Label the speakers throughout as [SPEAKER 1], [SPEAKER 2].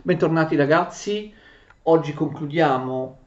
[SPEAKER 1] Bentornati ragazzi, oggi concludiamo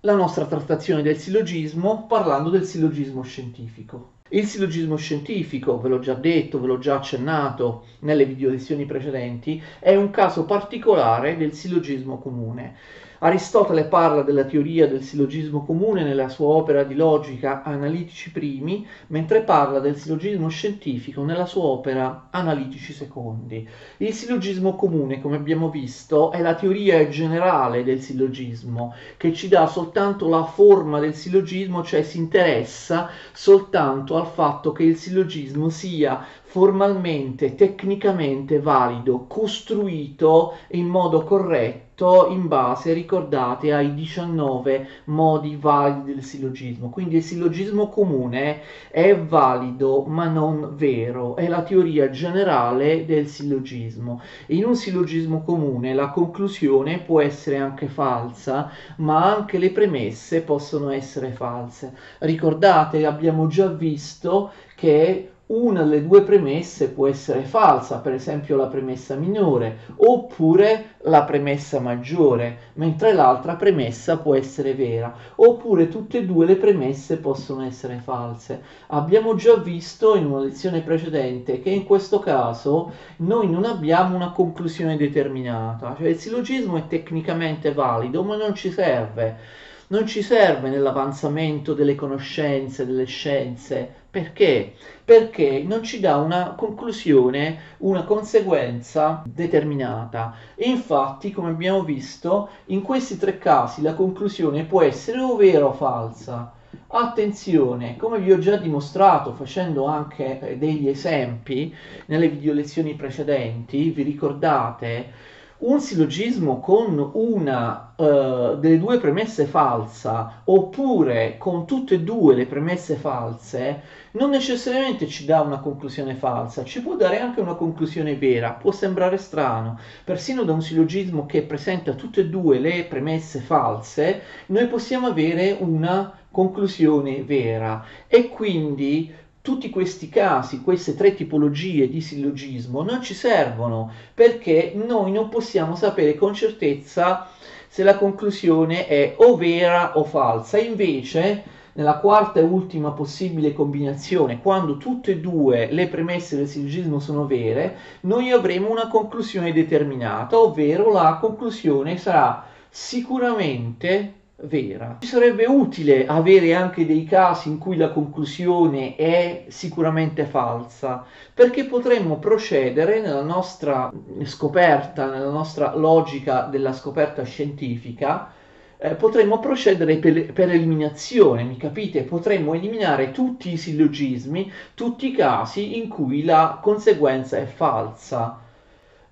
[SPEAKER 1] la nostra trattazione del sillogismo parlando del sillogismo scientifico. Il sillogismo scientifico, ve l'ho già detto, ve l'ho già accennato nelle video lezioni precedenti, è un caso particolare del sillogismo comune. Aristotele parla della teoria del sillogismo comune nella sua opera di logica Analitici primi, mentre parla del sillogismo scientifico nella sua opera Analitici secondi. Il sillogismo comune, come abbiamo visto, è la teoria generale del sillogismo, che ci dà soltanto la forma del sillogismo, cioè si interessa soltanto al fatto che il sillogismo sia formalmente, tecnicamente valido, costruito in modo corretto in base, ricordate, ai 19 modi validi del sillogismo. Quindi il sillogismo comune è valido ma non vero, è la teoria generale del sillogismo. In un sillogismo comune la conclusione può essere anche falsa, ma anche le premesse possono essere false. Ricordate, abbiamo già visto che una delle due premesse può essere falsa, per esempio la premessa minore, oppure la premessa maggiore, mentre l'altra premessa può essere vera, oppure tutte e due le premesse possono essere false. Abbiamo già visto in una lezione precedente che in questo caso noi non abbiamo una conclusione determinata, cioè il sillogismo è tecnicamente valido, ma non ci serve non ci serve nell'avanzamento delle conoscenze, delle scienze. Perché? Perché non ci dà una conclusione, una conseguenza determinata. E infatti, come abbiamo visto, in questi tre casi la conclusione può essere o vera o falsa. Attenzione, come vi ho già dimostrato facendo anche eh, degli esempi nelle video lezioni precedenti, vi ricordate un sillogismo con una uh, delle due premesse falsa oppure con tutte e due le premesse false non necessariamente ci dà una conclusione falsa, ci può dare anche una conclusione vera, può sembrare strano, persino da un sillogismo che presenta tutte e due le premesse false, noi possiamo avere una conclusione vera. E quindi tutti questi casi, queste tre tipologie di sillogismo non ci servono perché noi non possiamo sapere con certezza se la conclusione è o vera o falsa. Invece, nella quarta e ultima possibile combinazione, quando tutte e due le premesse del sillogismo sono vere, noi avremo una conclusione determinata, ovvero la conclusione sarà sicuramente vera. Ci sarebbe utile avere anche dei casi in cui la conclusione è sicuramente falsa, perché potremmo procedere nella nostra scoperta, nella nostra logica della scoperta scientifica, eh, potremmo procedere per, per, eliminazione, mi capite? Potremmo eliminare tutti i sillogismi, tutti i casi in cui la conseguenza è falsa.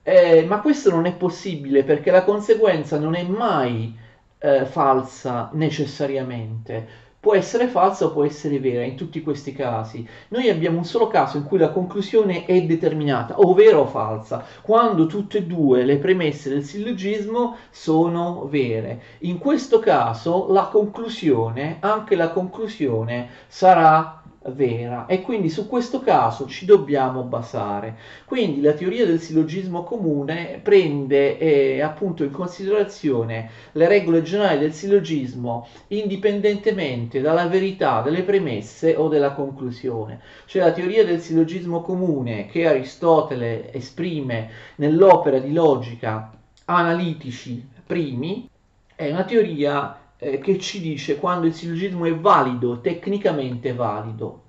[SPEAKER 1] Eh, ma questo non è possibile perché la conseguenza non è mai eh, falsa necessariamente. Può essere falsa o può essere vera in tutti questi casi. Noi abbiamo un solo caso in cui la conclusione è determinata, o vera o falsa, quando tutte e due le premesse del sillogismo sono vere. In questo caso la conclusione, anche la conclusione, sarà vera e quindi su questo caso ci dobbiamo basare. Quindi la teoria del sillogismo comune prende eh, appunto in considerazione le regole generali del sillogismo indipendentemente dalla verità delle premesse o della conclusione. Cioè la teoria del sillogismo comune che Aristotele esprime nell'opera di logica analitici primi è una teoria eh, che ci dice quando il sillogismo è valido, tecnicamente valido.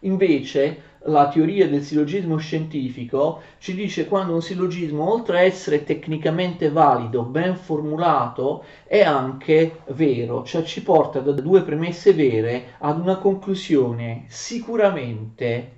[SPEAKER 1] Invece la teoria del sillogismo scientifico ci dice quando un sillogismo, oltre a essere tecnicamente valido, ben formulato, è anche vero, cioè ci porta da due premesse vere ad una conclusione sicuramente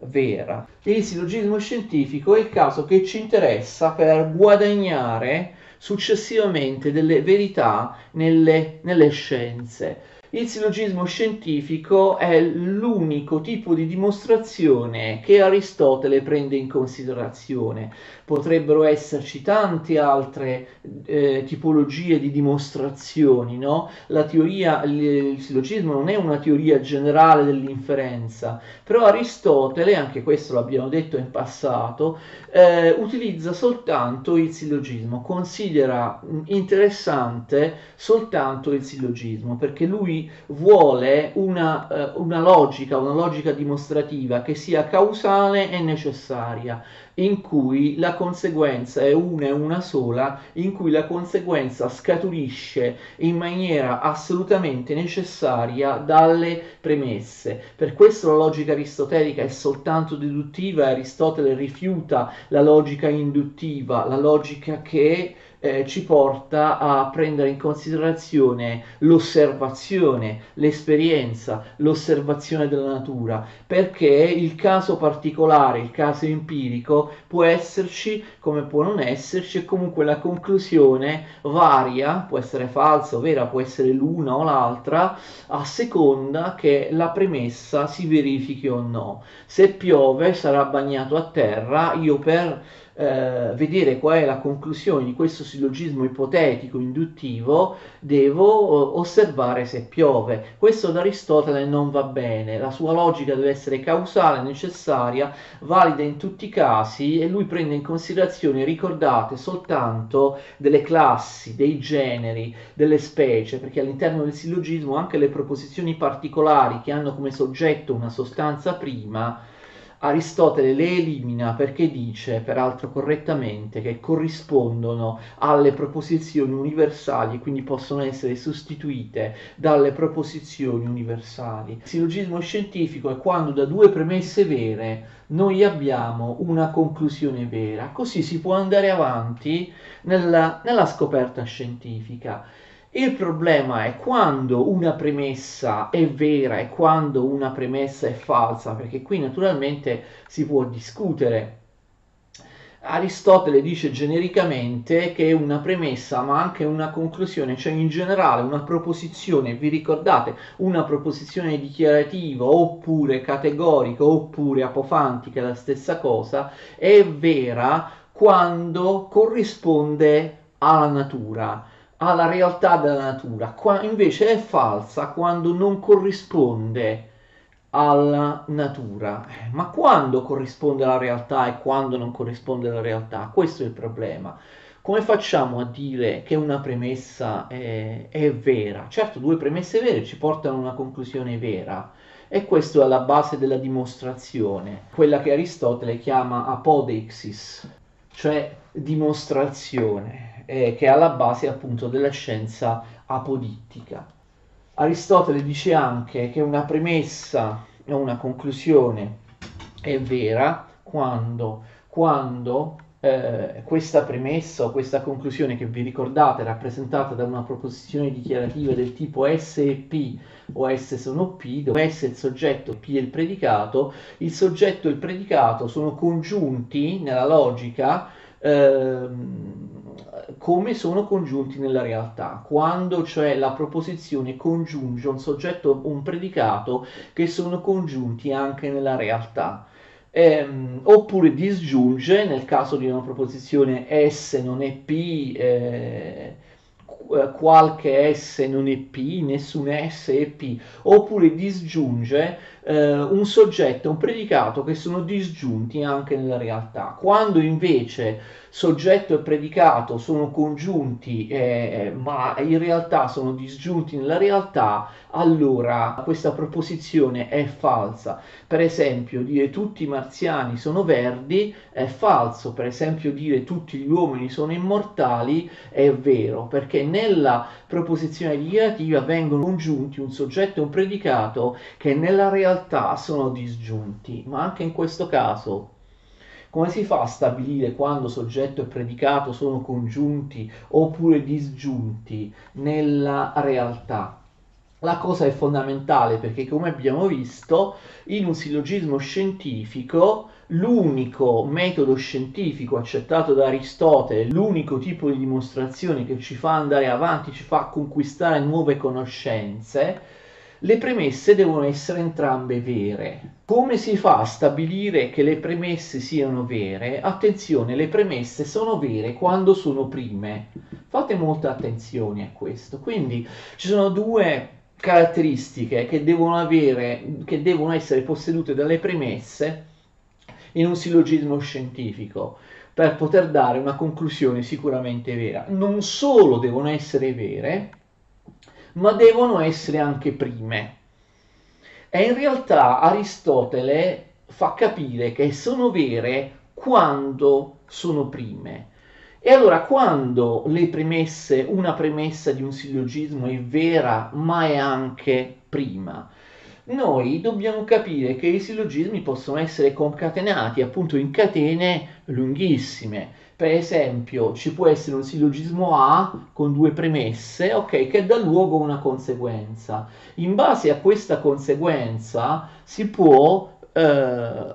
[SPEAKER 1] vera. Il sillogismo scientifico è il caso che ci interessa per guadagnare successivamente delle verità nelle, nelle scienze. Il sillogismo scientifico è l'unico tipo di dimostrazione che Aristotele prende in considerazione. potrebbero esserci tante altre eh, tipologie di dimostrazioni, no? La teoria, il, il sillogismo non è una teoria generale dell'inferenza, però Aristotele, anche questo l'abbiamo detto in passato, eh, utilizza soltanto il sillogismo, considera interessante soltanto il sillogismo, perché lui vuole una, eh, una logica, una logica dimostrativa che sia causale e necessaria in cui la conseguenza è una e una sola, in cui la conseguenza scaturisce in maniera assolutamente necessaria dalle premesse. Per questo la logica aristotelica è soltanto deduttiva e Aristotele rifiuta la logica induttiva, la logica che eh, ci porta a prendere in considerazione l'osservazione, l'esperienza, l'osservazione della natura, perché il caso particolare, il caso empirico può esserci come può non esserci e comunque la conclusione varia, può essere falsa o vera, può essere l'una o l'altra, a seconda che la premessa si verifichi o no. Se piove sarà bagnato a terra, io per eh, vedere qual è la conclusione di questo sillogismo ipotetico induttivo, devo eh, osservare se piove. Questo ad Aristotele non va bene, la sua logica deve essere causale, necessaria, valida in tutti i casi e lui prende in considerazione, ricordate, soltanto delle classi, dei generi, delle specie, perché all'interno del sillogismo anche le proposizioni particolari che hanno come soggetto una sostanza prima Aristotele le elimina perché dice, peraltro correttamente, che corrispondono alle proposizioni universali e quindi possono essere sostituite dalle proposizioni universali. Il sillogismo scientifico è quando da due premesse vere noi abbiamo una conclusione vera, così si può andare avanti nella, nella scoperta scientifica. Il problema è quando una premessa è vera e quando una premessa è falsa, perché qui naturalmente si può discutere. Aristotele dice genericamente che una premessa ma anche una conclusione, cioè in generale una proposizione, vi ricordate, una proposizione dichiarativa oppure categorica oppure apofantica, la stessa cosa, è vera quando corrisponde alla natura alla realtà della natura, qua invece è falsa quando non corrisponde alla natura. Eh, ma quando corrisponde alla realtà e quando non corrisponde alla realtà? Questo è il problema. Come facciamo a dire che una premessa è, è vera? Certo, due premesse vere ci portano a una conclusione vera. E questo è alla base della dimostrazione, quella che Aristotele chiama apodeixis, cioè dimostrazione eh, che è alla base appunto della scienza apodittica. Aristotele dice anche che una premessa o una conclusione è vera quando, quando eh, questa premessa o questa conclusione che vi ricordate rappresentata da una proposizione dichiarativa del tipo S e P o S sono P, dove S è il soggetto, P è il predicato, il soggetto e il predicato sono congiunti nella logica ehm, come sono congiunti nella realtà, quando cioè la proposizione congiunge un soggetto un predicato che sono congiunti anche nella realtà. Ehm, oppure disgiunge nel caso di una proposizione S non è P, eh, qualche S non è P, nessun S è P, oppure disgiunge eh, un soggetto e un predicato che sono disgiunti anche nella realtà. Quando invece soggetto e predicato sono congiunti eh, ma in realtà sono disgiunti nella realtà, allora questa proposizione è falsa. Per esempio dire tutti i marziani sono verdi è falso, per esempio dire tutti gli uomini sono immortali è vero, perché nella proposizione dichiarativa vengono congiunti un soggetto e un predicato che nella realtà sono disgiunti, ma anche in questo caso come si fa a stabilire quando soggetto e predicato sono congiunti oppure disgiunti nella realtà? La cosa è fondamentale perché, come abbiamo visto, in un sillogismo scientifico l'unico metodo scientifico accettato da Aristotele, l'unico tipo di dimostrazione che ci fa andare avanti, ci fa conquistare nuove conoscenze, le premesse devono essere entrambe vere. Come si fa a stabilire che le premesse siano vere? Attenzione, le premesse sono vere quando sono prime. Fate molta attenzione a questo. Quindi ci sono due caratteristiche che devono, avere, che devono essere possedute dalle premesse in un sillogismo scientifico per poter dare una conclusione sicuramente vera. Non solo devono essere vere, ma devono essere anche prime. E in realtà Aristotele fa capire che sono vere quando sono prime. E allora quando premesse, una premessa di un sillogismo è vera, ma è anche prima? Noi dobbiamo capire che i sillogismi possono essere concatenati appunto in catene lunghissime. Per esempio, ci può essere un sillogismo A con due premesse, ok, che dà luogo a una conseguenza. In base a questa conseguenza si può eh,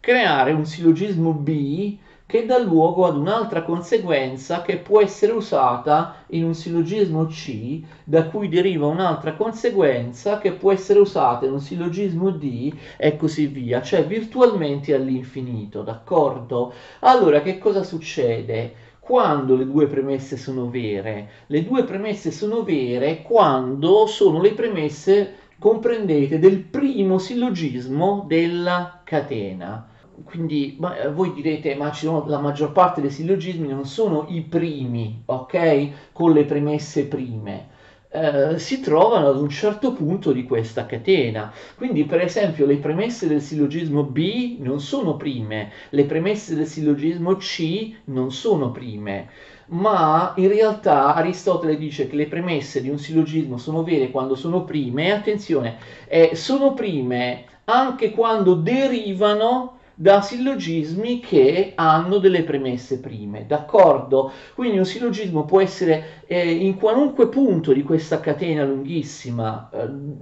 [SPEAKER 1] creare un sillogismo B che dà luogo ad un'altra conseguenza che può essere usata in un sillogismo C, da cui deriva un'altra conseguenza che può essere usata in un sillogismo D e così via, cioè virtualmente all'infinito, d'accordo? Allora che cosa succede? Quando le due premesse sono vere? Le due premesse sono vere quando sono le premesse, comprendete, del primo sillogismo della catena quindi ma, eh, voi direte, ma sono, la maggior parte dei sillogismi non sono i primi, ok? Con le premesse prime. Eh, si trovano ad un certo punto di questa catena. Quindi, per esempio, le premesse del sillogismo B non sono prime, le premesse del sillogismo C non sono prime. Ma in realtà Aristotele dice che le premesse di un sillogismo sono vere quando sono prime, e attenzione, eh, sono prime anche quando derivano da sillogismi che hanno delle premesse prime, d'accordo? Quindi un sillogismo può essere eh, in qualunque punto di questa catena lunghissima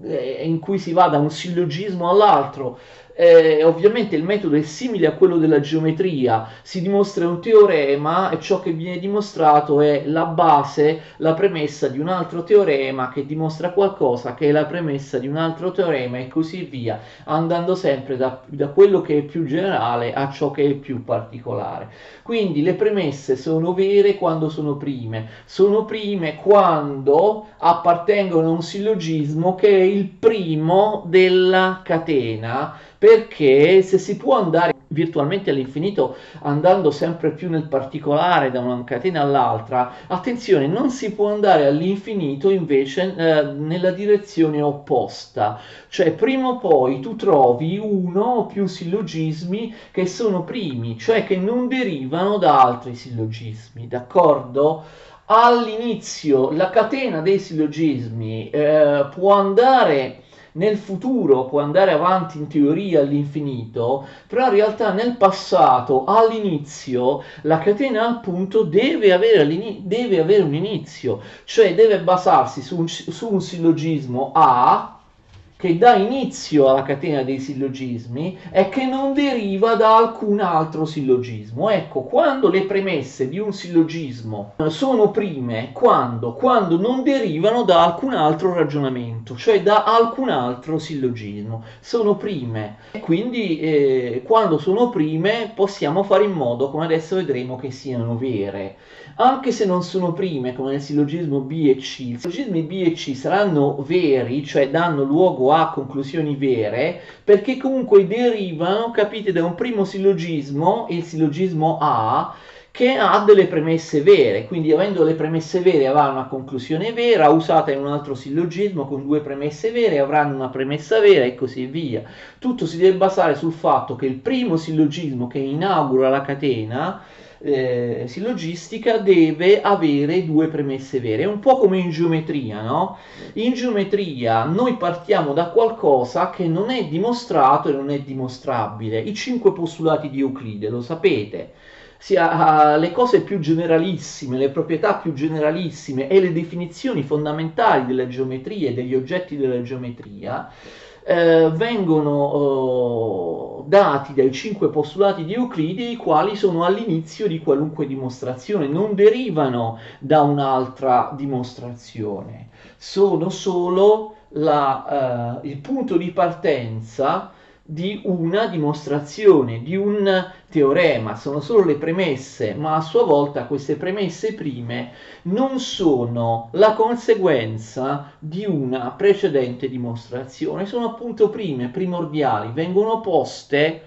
[SPEAKER 1] eh, in cui si va da un sillogismo all'altro eh, ovviamente il metodo è simile a quello della geometria, si dimostra un teorema e ciò che viene dimostrato è la base, la premessa di un altro teorema che dimostra qualcosa che è la premessa di un altro teorema e così via, andando sempre da, da quello che è più generale a ciò che è più particolare. Quindi le premesse sono vere quando sono prime, sono prime quando appartengono a un sillogismo che è il primo della catena perché se si può andare virtualmente all'infinito andando sempre più nel particolare da una catena all'altra, attenzione, non si può andare all'infinito invece eh, nella direzione opposta, cioè prima o poi tu trovi uno o più sillogismi che sono primi, cioè che non derivano da altri sillogismi, d'accordo? All'inizio la catena dei sillogismi eh, può andare nel futuro può andare avanti in teoria all'infinito, però in realtà nel passato, all'inizio, la catena appunto deve avere, deve avere un inizio, cioè deve basarsi su un, su un sillogismo A che dà inizio alla catena dei sillogismi e che non deriva da alcun altro sillogismo. Ecco, quando le premesse di un sillogismo sono prime, quando? Quando non derivano da alcun altro ragionamento, cioè da alcun altro sillogismo. Sono prime. E quindi eh, quando sono prime possiamo fare in modo, come adesso vedremo, che siano vere anche se non sono prime come nel sillogismo B e C, i sillogismi B e C saranno veri, cioè danno luogo a conclusioni vere, perché comunque derivano, capite, da un primo sillogismo, il sillogismo A, che ha delle premesse vere, quindi avendo le premesse vere avrà una conclusione vera, usata in un altro sillogismo con due premesse vere, avranno una premessa vera e così via. Tutto si deve basare sul fatto che il primo sillogismo che inaugura la catena eh, sillogistica deve avere due premesse vere. È un po' come in geometria, no? In geometria noi partiamo da qualcosa che non è dimostrato e non è dimostrabile. I cinque postulati di Euclide, lo sapete sia uh, le cose più generalissime, le proprietà più generalissime e le definizioni fondamentali della geometria e degli oggetti della geometria eh, vengono eh, dati dai cinque postulati di Euclide, i quali sono all'inizio di qualunque dimostrazione, non derivano da un'altra dimostrazione, sono solo la, uh, il punto di partenza di una dimostrazione, di un teorema, sono solo le premesse, ma a sua volta queste premesse prime non sono la conseguenza di una precedente dimostrazione, sono appunto prime, primordiali, vengono poste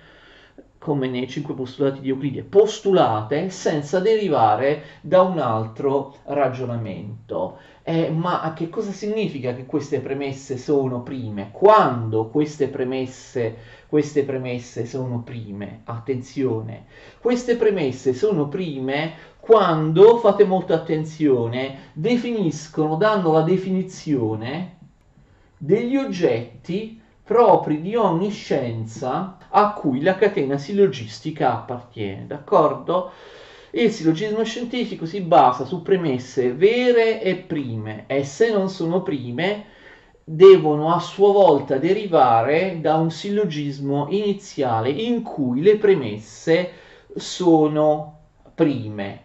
[SPEAKER 1] come nei cinque postulati di Euclide, postulate senza derivare da un altro ragionamento. Eh, ma che cosa significa che queste premesse sono prime? Quando queste premesse, queste premesse sono prime? Attenzione, queste premesse sono prime quando, fate molta attenzione, definiscono, danno la definizione degli oggetti propri di ogni scienza a cui la catena sillogistica appartiene, d'accordo? Il sillogismo scientifico si basa su premesse vere e prime e se non sono prime devono a sua volta derivare da un sillogismo iniziale in cui le premesse sono prime.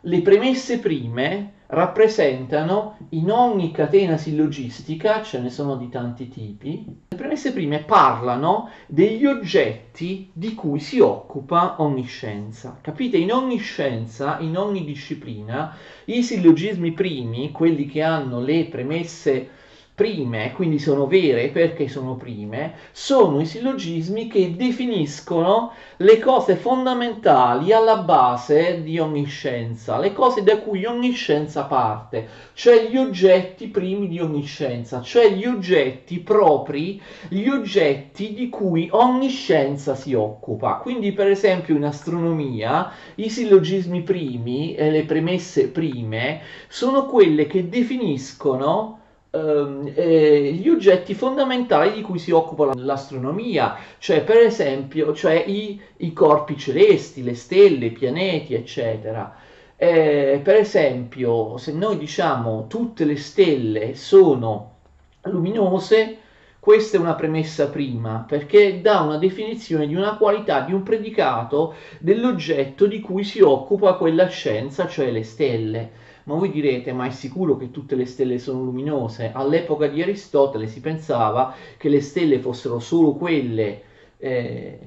[SPEAKER 1] Le premesse prime rappresentano in ogni catena sillogistica, ce ne sono di tanti tipi, le premesse prime parlano degli oggetti di cui si occupa ogni scienza. Capite? In ogni scienza, in ogni disciplina, i sillogismi primi, quelli che hanno le premesse prime, quindi sono vere perché sono prime, sono i sillogismi che definiscono le cose fondamentali alla base di ogni scienza, le cose da cui ogni scienza parte, cioè gli oggetti primi di ogni scienza, cioè gli oggetti propri, gli oggetti di cui ogni scienza si occupa. Quindi per esempio in astronomia i sillogismi primi e le premesse prime sono quelle che definiscono eh, gli oggetti fondamentali di cui si occupa l'astronomia, cioè per esempio cioè i, i corpi celesti, le stelle, i pianeti, eccetera. Eh, per esempio, se noi diciamo tutte le stelle sono luminose, questa è una premessa prima, perché dà una definizione di una qualità, di un predicato dell'oggetto di cui si occupa quella scienza, cioè le stelle. Ma voi direte, ma è sicuro che tutte le stelle sono luminose? All'epoca di Aristotele si pensava che le stelle fossero solo quelle eh,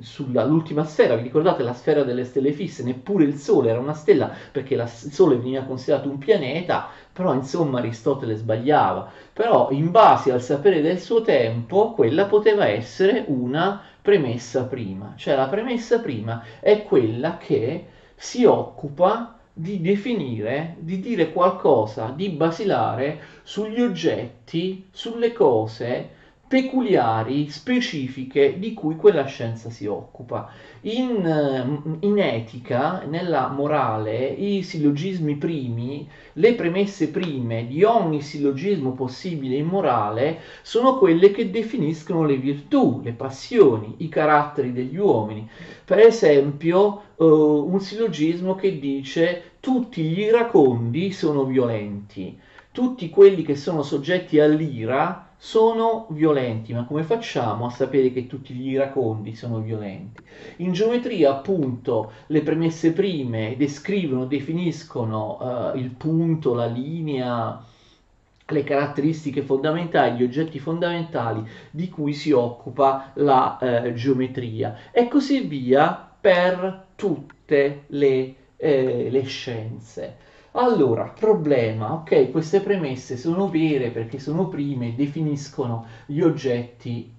[SPEAKER 1] sull'ultima sfera, vi ricordate la sfera delle stelle fisse? Neppure il Sole era una stella perché la, il Sole veniva considerato un pianeta, però insomma Aristotele sbagliava. Però in base al sapere del suo tempo, quella poteva essere una premessa prima, cioè la premessa prima è quella che si occupa di definire, di dire qualcosa di basilare sugli oggetti, sulle cose peculiari, specifiche di cui quella scienza si occupa. In, eh, in, etica, nella morale, i sillogismi primi, le premesse prime di ogni sillogismo possibile in morale sono quelle che definiscono le virtù, le passioni, i caratteri degli uomini. Per esempio, uh, un sillogismo che dice tutti gli iracondi sono violenti, tutti quelli che sono soggetti all'ira sono violenti, ma come facciamo a sapere che tutti gli iracondi sono violenti? In geometria, appunto, le premesse prime descrivono, definiscono uh, il punto, la linea, le caratteristiche fondamentali, gli oggetti fondamentali di cui si occupa la uh, geometria e così via per tutte le, eh, le scienze. Allora, problema, ok, queste premesse sono vere perché sono prime, definiscono gli oggetti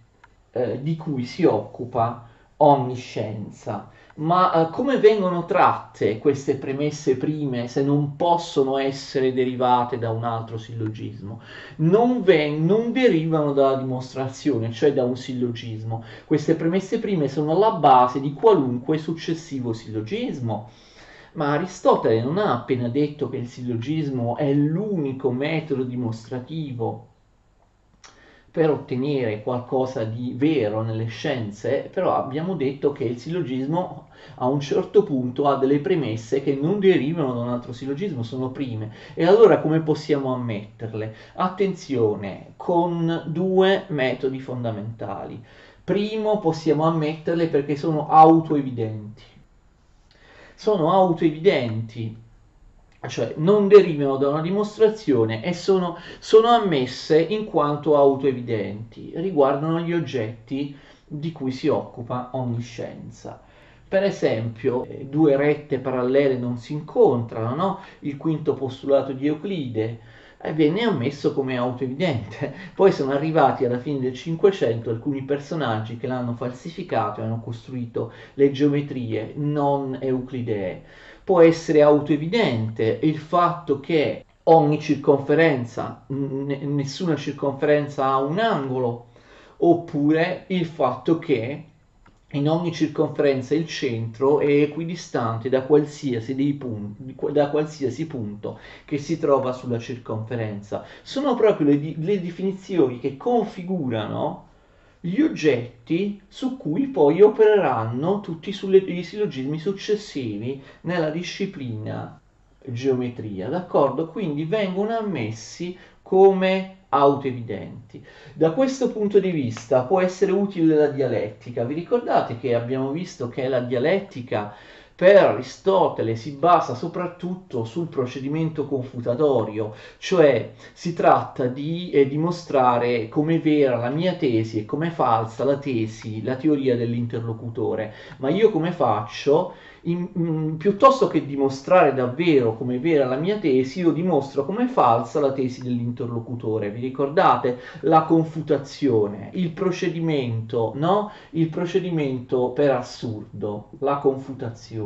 [SPEAKER 1] eh, di cui si occupa ogni scienza. Ma eh, come vengono tratte queste premesse prime se non possono essere derivate da un altro sillogismo? Non, ven- non derivano dalla dimostrazione, cioè da un sillogismo. Queste premesse prime sono la base di qualunque successivo sillogismo ma Aristotele non ha appena detto che il sillogismo è l'unico metodo dimostrativo per ottenere qualcosa di vero nelle scienze, però abbiamo detto che il sillogismo a un certo punto ha delle premesse che non derivano da un altro sillogismo, sono prime. E allora come possiamo ammetterle? Attenzione, con due metodi fondamentali. Primo, possiamo ammetterle perché sono autoevidenti sono autoevidenti cioè non derivano da una dimostrazione e sono, sono ammesse in quanto autoevidenti, riguardano gli oggetti di cui si occupa ogni scienza. Per esempio, eh, due rette parallele non si incontrano, no? il quinto postulato di Euclide viene ammesso come autoevidente. Poi sono arrivati alla fine del Cinquecento alcuni personaggi che l'hanno falsificato e hanno costruito le geometrie non euclidee può essere autoevidente il fatto che ogni circonferenza, n- nessuna circonferenza ha un angolo, oppure il fatto che in ogni circonferenza il centro è equidistante da qualsiasi, punti, da qualsiasi punto che si trova sulla circonferenza. Sono proprio le, le definizioni che configurano gli oggetti su cui poi opereranno tutti i sillogismi successivi nella disciplina geometria, d'accordo? Quindi vengono ammessi come autoevidenti. Da questo punto di vista può essere utile la dialettica. Vi ricordate che abbiamo visto che la dialettica per Aristotele si basa soprattutto sul procedimento confutatorio, cioè si tratta di eh, dimostrare come vera la mia tesi e come falsa la tesi, la teoria dell'interlocutore. Ma io come faccio? in, in, mm, piuttosto che dimostrare davvero come vera la mia tesi, io dimostro come falsa la tesi dell'interlocutore. Vi ricordate la confutazione, il procedimento, no? Il procedimento per assurdo, la confutazione.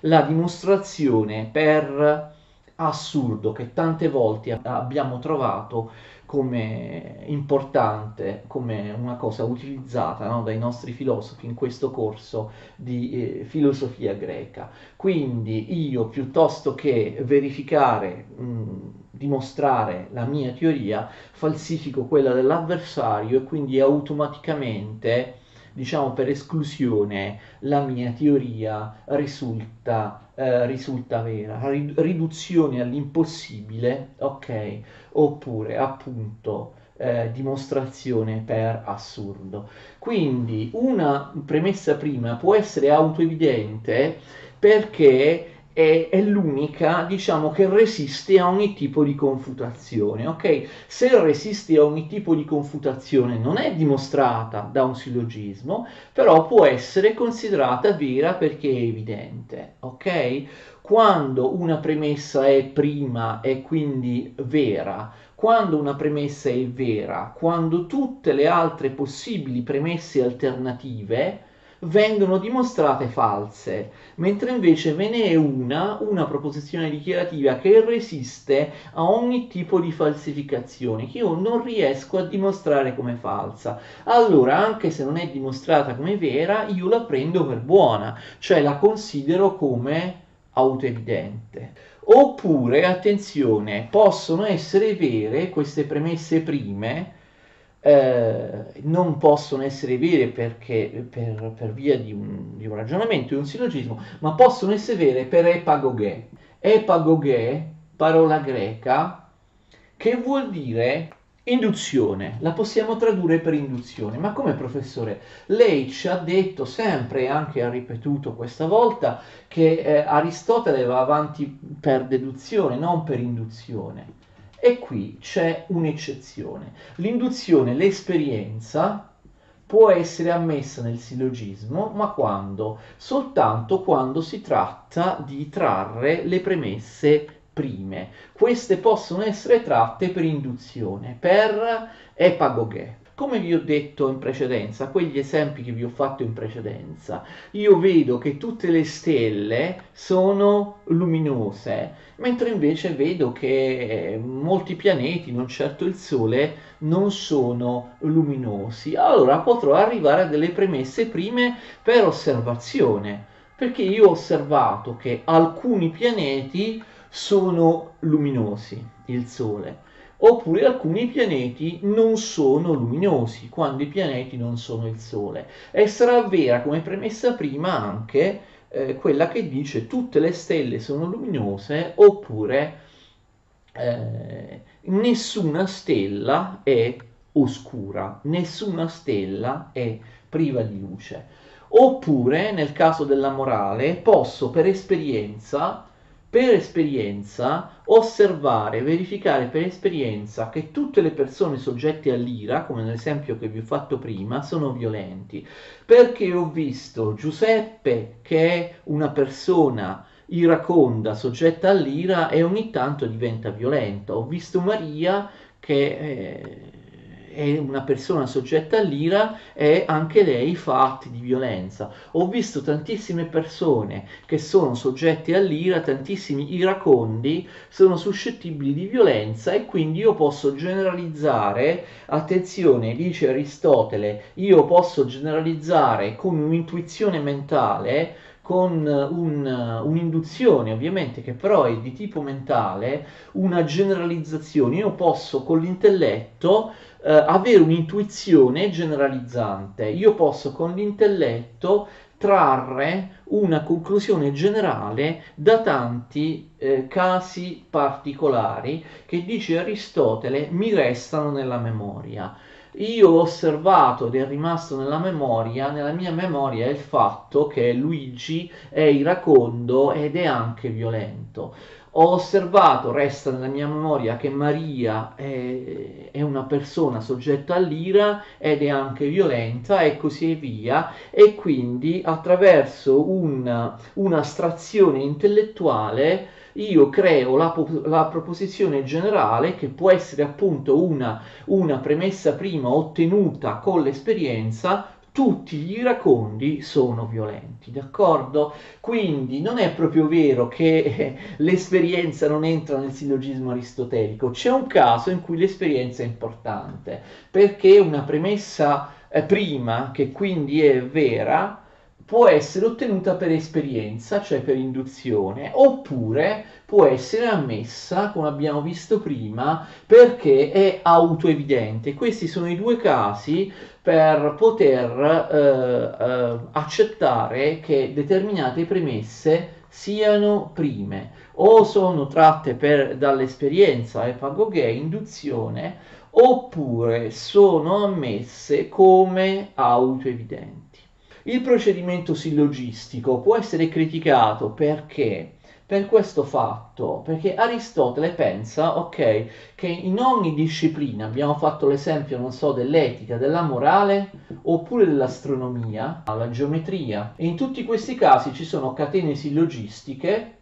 [SPEAKER 1] La dimostrazione per assurdo che tante volte abbiamo trovato come importante, come una cosa utilizzata no, dai nostri filosofi in questo corso di eh, filosofia greca. Quindi io piuttosto che verificare, mh, dimostrare la mia teoria, falsifico quella dell'avversario e quindi automaticamente diciamo per esclusione, la mia teoria risulta, eh, risulta vera. Riduzione all'impossibile, ok? Oppure appunto eh, dimostrazione per assurdo. Quindi una premessa prima può essere autoevidente perché è, è, l'unica, diciamo, che resiste a ogni tipo di confutazione, ok? Se resiste a ogni tipo di confutazione non è dimostrata da un sillogismo, però può essere considerata vera perché è evidente, ok? Quando una premessa è prima e quindi vera, quando una premessa è vera, quando tutte le altre possibili premesse alternative vengono dimostrate false, mentre invece ve ne è una, una proposizione dichiarativa che resiste a ogni tipo di falsificazione, che io non riesco a dimostrare come falsa. Allora, anche se non è dimostrata come vera, io la prendo per buona, cioè la considero come autoevidente. Oppure, attenzione, possono essere vere queste premesse prime eh, non possono essere vere perché, per, per via di un, di un, ragionamento, di un sillogismo, ma possono essere vere per epagoghe. Epagoghe, parola greca, che vuol dire induzione, la possiamo tradurre per induzione. Ma come professore? Lei ci ha detto sempre, e anche ha ripetuto questa volta, che eh, Aristotele va avanti per deduzione, non per induzione. E qui c'è un'eccezione. L'induzione, l'esperienza, può essere ammessa nel sillogismo, ma quando? Soltanto quando si tratta di trarre le premesse prime. Queste possono essere tratte per induzione, per epagoghe. Come vi ho detto in precedenza, quegli esempi che vi ho fatto in precedenza, io vedo che tutte le stelle sono luminose, mentre invece vedo che molti pianeti, non certo il Sole, non sono luminosi. Allora potrò arrivare a delle premesse prime per osservazione, perché io ho osservato che alcuni pianeti sono luminosi, il Sole oppure alcuni pianeti non sono luminosi quando i pianeti non sono il Sole. E sarà vera come premessa prima anche eh, quella che dice tutte le stelle sono luminose oppure eh, nessuna stella è oscura, nessuna stella è priva di luce. Oppure, nel caso della morale, posso per esperienza per esperienza osservare, verificare per esperienza che tutte le persone soggette all'ira, come nell'esempio che vi ho fatto prima, sono violenti. Perché ho visto Giuseppe che è una persona iraconda, soggetta all'ira e ogni tanto diventa violenta. Ho visto Maria che eh, è una persona soggetta all'ira e anche lei fa atti di violenza. Ho visto tantissime persone che sono soggette all'ira, tantissimi iracondi sono suscettibili di violenza e quindi io posso generalizzare, attenzione, dice Aristotele, io posso generalizzare con un'intuizione mentale con un, un'induzione ovviamente che però è di tipo mentale, una generalizzazione. Io posso con l'intelletto eh, avere un'intuizione generalizzante, io posso con l'intelletto trarre una conclusione generale da tanti eh, casi particolari che dice Aristotele mi restano nella memoria io ho osservato ed è rimasto nella memoria, nella mia memoria il fatto che Luigi è iracondo ed è anche violento. Ho osservato, resta nella mia memoria, che Maria è, è una persona soggetta all'ira ed è anche violenta e così via, e quindi attraverso un, un'astrazione intellettuale io creo la, la, proposizione generale che può essere appunto una, una premessa prima ottenuta con l'esperienza tutti gli iracondi sono violenti, d'accordo? Quindi non è proprio vero che eh, l'esperienza non entra nel sillogismo aristotelico, c'è un caso in cui l'esperienza è importante, perché una premessa eh, prima, che quindi è vera, può essere ottenuta per esperienza, cioè per induzione, oppure può essere ammessa, come abbiamo visto prima, perché è autoevidente. Questi sono i due casi per poter eh, eh, accettare che determinate premesse siano prime o sono tratte per, dall'esperienza epagoghe, induzione, oppure sono ammesse come autoevidenti. Il procedimento sillogistico può essere criticato perché per questo fatto, perché Aristotele pensa, ok, che in ogni disciplina, abbiamo fatto l'esempio, non so, dell'etica, della morale, oppure dell'astronomia, la geometria, e in tutti questi casi ci sono catene sillogistiche,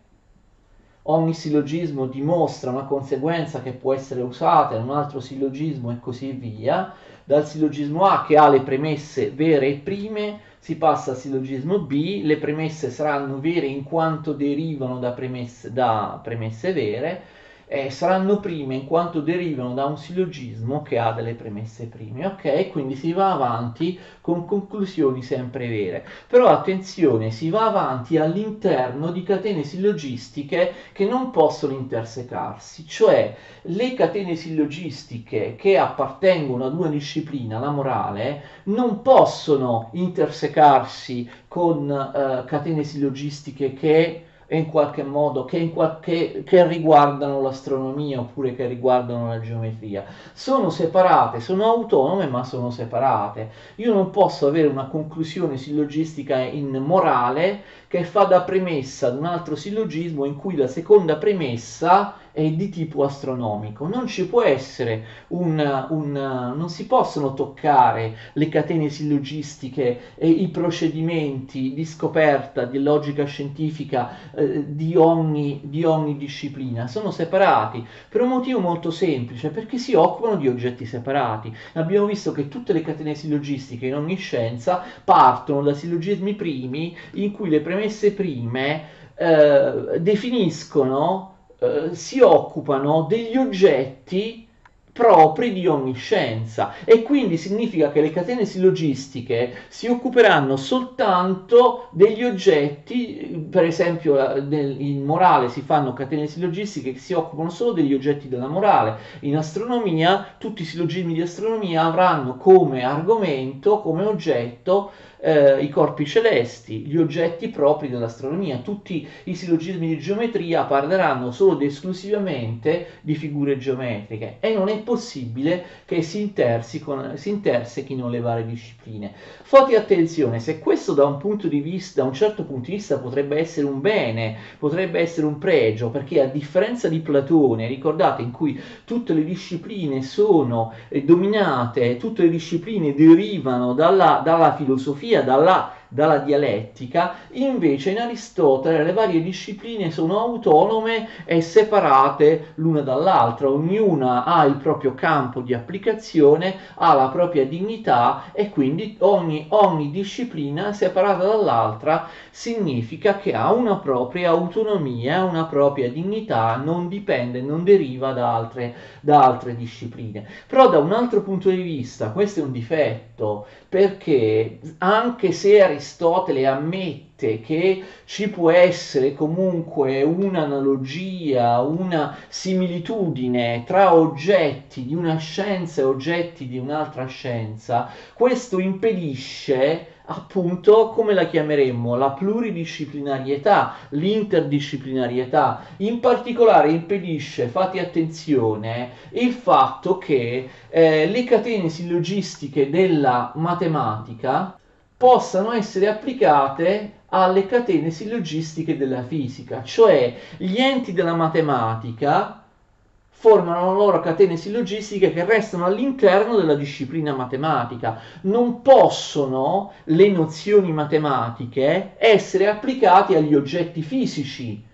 [SPEAKER 1] ogni sillogismo dimostra una conseguenza che può essere usata in un altro sillogismo e così via, dal sillogismo A che ha le premesse vere e prime si passa al sillogismo B, le premesse saranno vere in quanto derivano da premesse, da premesse vere, eh, saranno prime in quanto derivano da un sillogismo che ha delle premesse prime, ok? Quindi si va avanti con conclusioni sempre vere. Però attenzione, si va avanti all'interno di catene sillogistiche che non possono intersecarsi, cioè le catene sillogistiche che appartengono ad una disciplina, la morale, non possono intersecarsi con uh, catene sillogistiche che in qualche modo che, in qualche, che riguardano l'astronomia oppure che riguardano la geometria. Sono separate, sono autonome ma sono separate. Io non posso avere una conclusione sillogistica in morale che fa da premessa ad un altro sillogismo in cui la seconda premessa è di tipo astronomico. Non ci può essere un, un non si possono toccare le catene sillogistiche e i procedimenti di scoperta di logica scientifica eh, di, ogni, di ogni disciplina, sono separati per un motivo molto semplice, perché si occupano di oggetti separati. Abbiamo visto che tutte le catene sillogistiche in ogni scienza partono da sillogismi primi in cui le premesse prime eh, definiscono eh, si occupano degli oggetti propri di ogni scienza. E quindi significa che le catene sillogistiche si occuperanno soltanto degli oggetti, per esempio in morale si fanno catene sillogistiche che si occupano solo degli oggetti della morale, in astronomia tutti i sillogismi di astronomia avranno come argomento, come oggetto eh, i corpi celesti, gli oggetti propri dell'astronomia. Tutti i sillogismi di geometria parleranno solo ed esclusivamente di figure geometriche e non è possibile che si, si intersechino le varie discipline. Fate attenzione, se questo da un punto di vista, da un certo punto di vista potrebbe essere un bene, potrebbe essere un pregio, perché a differenza di Platone, ricordate in cui tutte le discipline sono eh, dominate, tutte le discipline derivano dalla, dalla filosofia, dalla dalla dialettica, invece in Aristotele le varie discipline sono autonome e separate l'una dall'altra, ognuna ha il proprio campo di applicazione, ha la propria dignità e quindi ogni, ogni disciplina separata dall'altra significa che ha una propria autonomia, una propria dignità, non dipende, non deriva da altre, da altre discipline. Però da un altro punto di vista questo è un difetto perché anche se Aristotele ammette che ci può essere comunque un'analogia, una similitudine tra oggetti di una scienza e oggetti di un'altra scienza, questo impedisce appunto come la chiameremmo la pluridisciplinarietà, l'interdisciplinarietà. In particolare impedisce, fate attenzione, il fatto che eh, le catene sillogistiche della matematica possano essere applicate alle catene sillogistiche della fisica, cioè gli enti della matematica formano loro catene sillogistiche che restano all'interno della disciplina matematica. Non possono le nozioni matematiche essere applicate agli oggetti fisici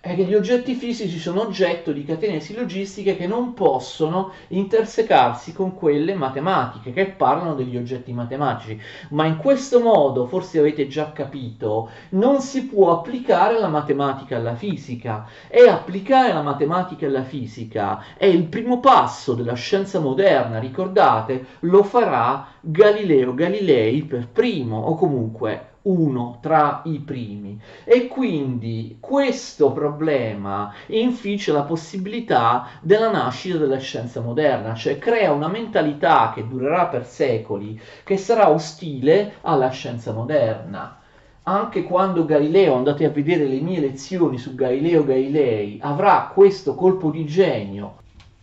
[SPEAKER 1] è che gli oggetti fisici sono oggetto di catene sillogistiche che non possono intersecarsi con quelle matematiche, che parlano degli oggetti matematici. Ma in questo modo, forse avete già capito, non si può applicare la matematica alla fisica. E applicare la matematica alla fisica è il primo passo della scienza moderna, ricordate, lo farà Galileo Galilei per primo, o comunque uno tra i primi e quindi questo problema inficia la possibilità della nascita della scienza moderna, cioè crea una mentalità che durerà per secoli, che sarà ostile alla scienza moderna. Anche quando Galileo, andate a vedere le mie lezioni su Galileo Galilei, avrà questo colpo di genio,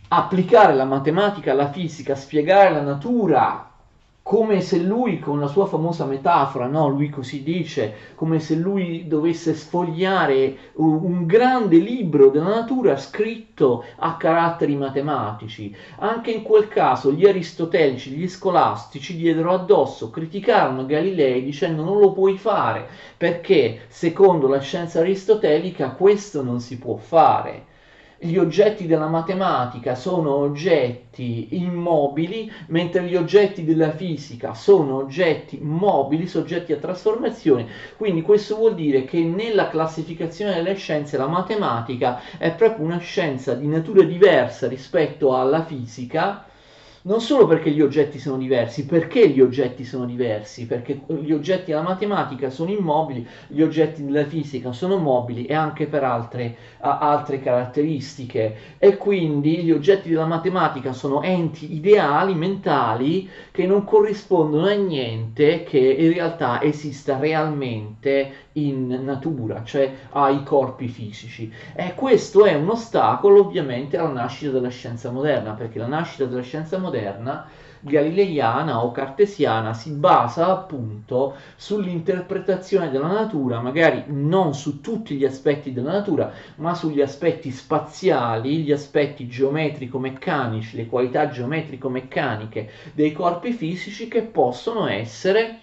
[SPEAKER 1] applicare la matematica alla fisica, spiegare la natura come se lui con la sua famosa metafora, no, lui così dice, come se lui dovesse sfogliare un, grande libro della natura scritto a caratteri matematici. Anche in quel caso gli aristotelici, gli scolastici diedero addosso, criticarono Galilei dicendo non lo puoi fare perché secondo la scienza aristotelica questo non si può fare gli oggetti della matematica sono oggetti immobili, mentre gli oggetti della fisica sono oggetti mobili, soggetti a trasformazione. Quindi questo vuol dire che nella classificazione delle scienze la matematica è proprio una scienza di natura diversa rispetto alla fisica non solo perché gli oggetti sono diversi, perché gli oggetti sono diversi? Perché gli oggetti della matematica sono immobili, gli oggetti della fisica sono mobili e anche per altre, altre caratteristiche. E quindi gli oggetti della matematica sono enti ideali, mentali, che non corrispondono a niente che in realtà esista realmente in natura, cioè ai corpi fisici. E questo è un ostacolo ovviamente alla nascita della scienza moderna, perché la nascita della scienza moderna galileiana o cartesiana si basa appunto sull'interpretazione della natura, magari non su tutti gli aspetti della natura, ma sugli aspetti spaziali, gli aspetti geometrico-meccanici, le qualità geometrico-meccaniche dei corpi fisici che possono essere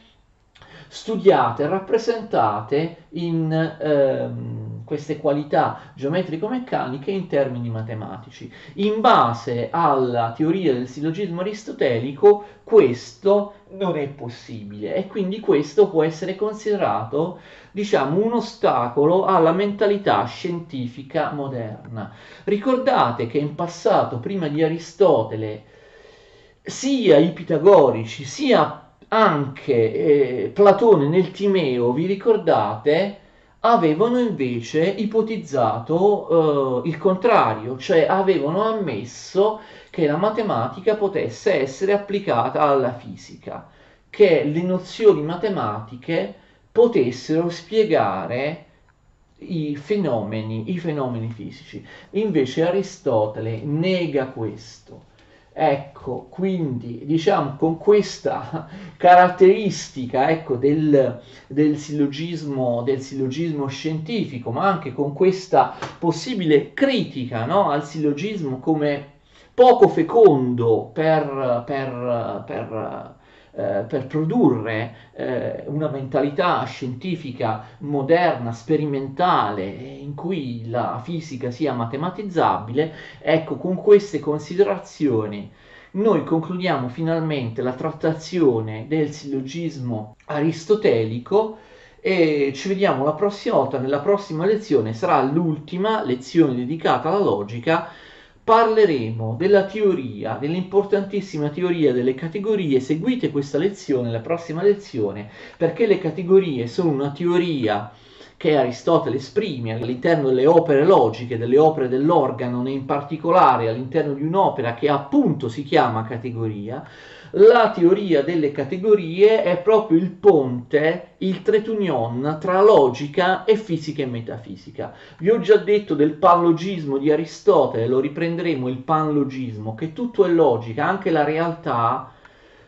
[SPEAKER 1] studiate, rappresentate in ehm, queste qualità geometrico-meccaniche in termini matematici. In base alla teoria del sillogismo aristotelico questo non è possibile e quindi questo può essere considerato diciamo un ostacolo alla mentalità scientifica moderna. Ricordate che in passato prima di Aristotele sia i pitagorici sia anche eh, Platone nel Timeo, vi ricordate, avevano invece ipotizzato eh, il contrario, cioè avevano ammesso che la matematica potesse essere applicata alla fisica. che le nozioni matematiche potessero spiegare i fenomeni, i fenomeni fisici. Invece Aristotele nega questo. Ecco, quindi diciamo con questa caratteristica ecco, del, del, sillogismo, del sillogismo scientifico, ma anche con questa possibile critica no, al sillogismo come poco fecondo per, per, per eh, per produrre eh, una mentalità scientifica moderna, sperimentale, in cui la fisica sia matematizzabile, ecco, con queste considerazioni noi concludiamo finalmente la trattazione del sillogismo aristotelico e ci vediamo la prossima volta, nella prossima lezione. Sarà l'ultima lezione dedicata alla logica parleremo della teoria, dell'importantissima teoria delle categorie. Seguite questa lezione, la prossima lezione, perché le categorie sono una teoria che Aristotele esprime all'interno delle opere logiche, delle opere dell'organo, in particolare all'interno di un'opera che appunto si chiama categoria, la teoria delle categorie è proprio il ponte, il tretunion tra logica e fisica e metafisica. Vi ho già detto del panlogismo di Aristotele, lo riprenderemo il panlogismo, che tutto è logica, anche la realtà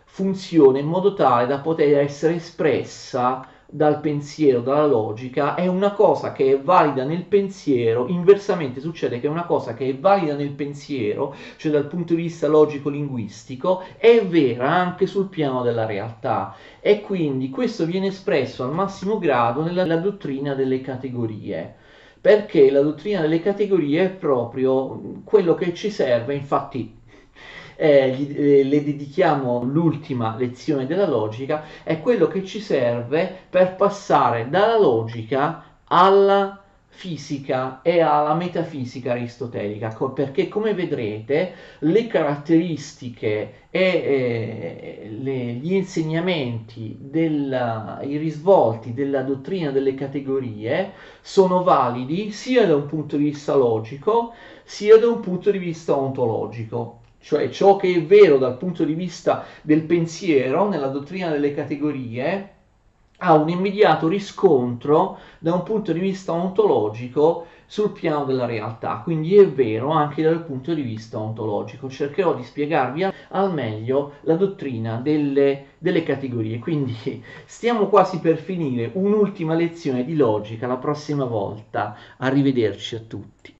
[SPEAKER 1] funziona in modo tale da poter essere espressa dal pensiero, dalla logica, è una cosa che è valida nel pensiero, inversamente succede che una cosa che è valida nel pensiero, cioè dal punto di vista logico-linguistico, è vera anche sul piano della realtà. E quindi questo viene espresso al massimo grado nella, nella dottrina delle categorie. Perché la dottrina delle categorie è proprio quello che ci serve, infatti eh, gli, eh, le dedichiamo l'ultima lezione della logica, è quello che ci serve per passare dalla logica alla fisica e alla metafisica aristotelica, perché come vedrete le caratteristiche e eh, le, gli insegnamenti, della, i risvolti della dottrina delle categorie sono validi sia da un punto di vista logico sia da un punto di vista ontologico cioè ciò che è vero dal punto di vista del pensiero nella dottrina delle categorie ha un immediato riscontro da un punto di vista ontologico sul piano della realtà, quindi è vero anche dal punto di vista ontologico. Cercherò di spiegarvi al meglio la dottrina delle, delle categorie, quindi stiamo quasi per finire un'ultima lezione di logica la prossima volta. Arrivederci a tutti.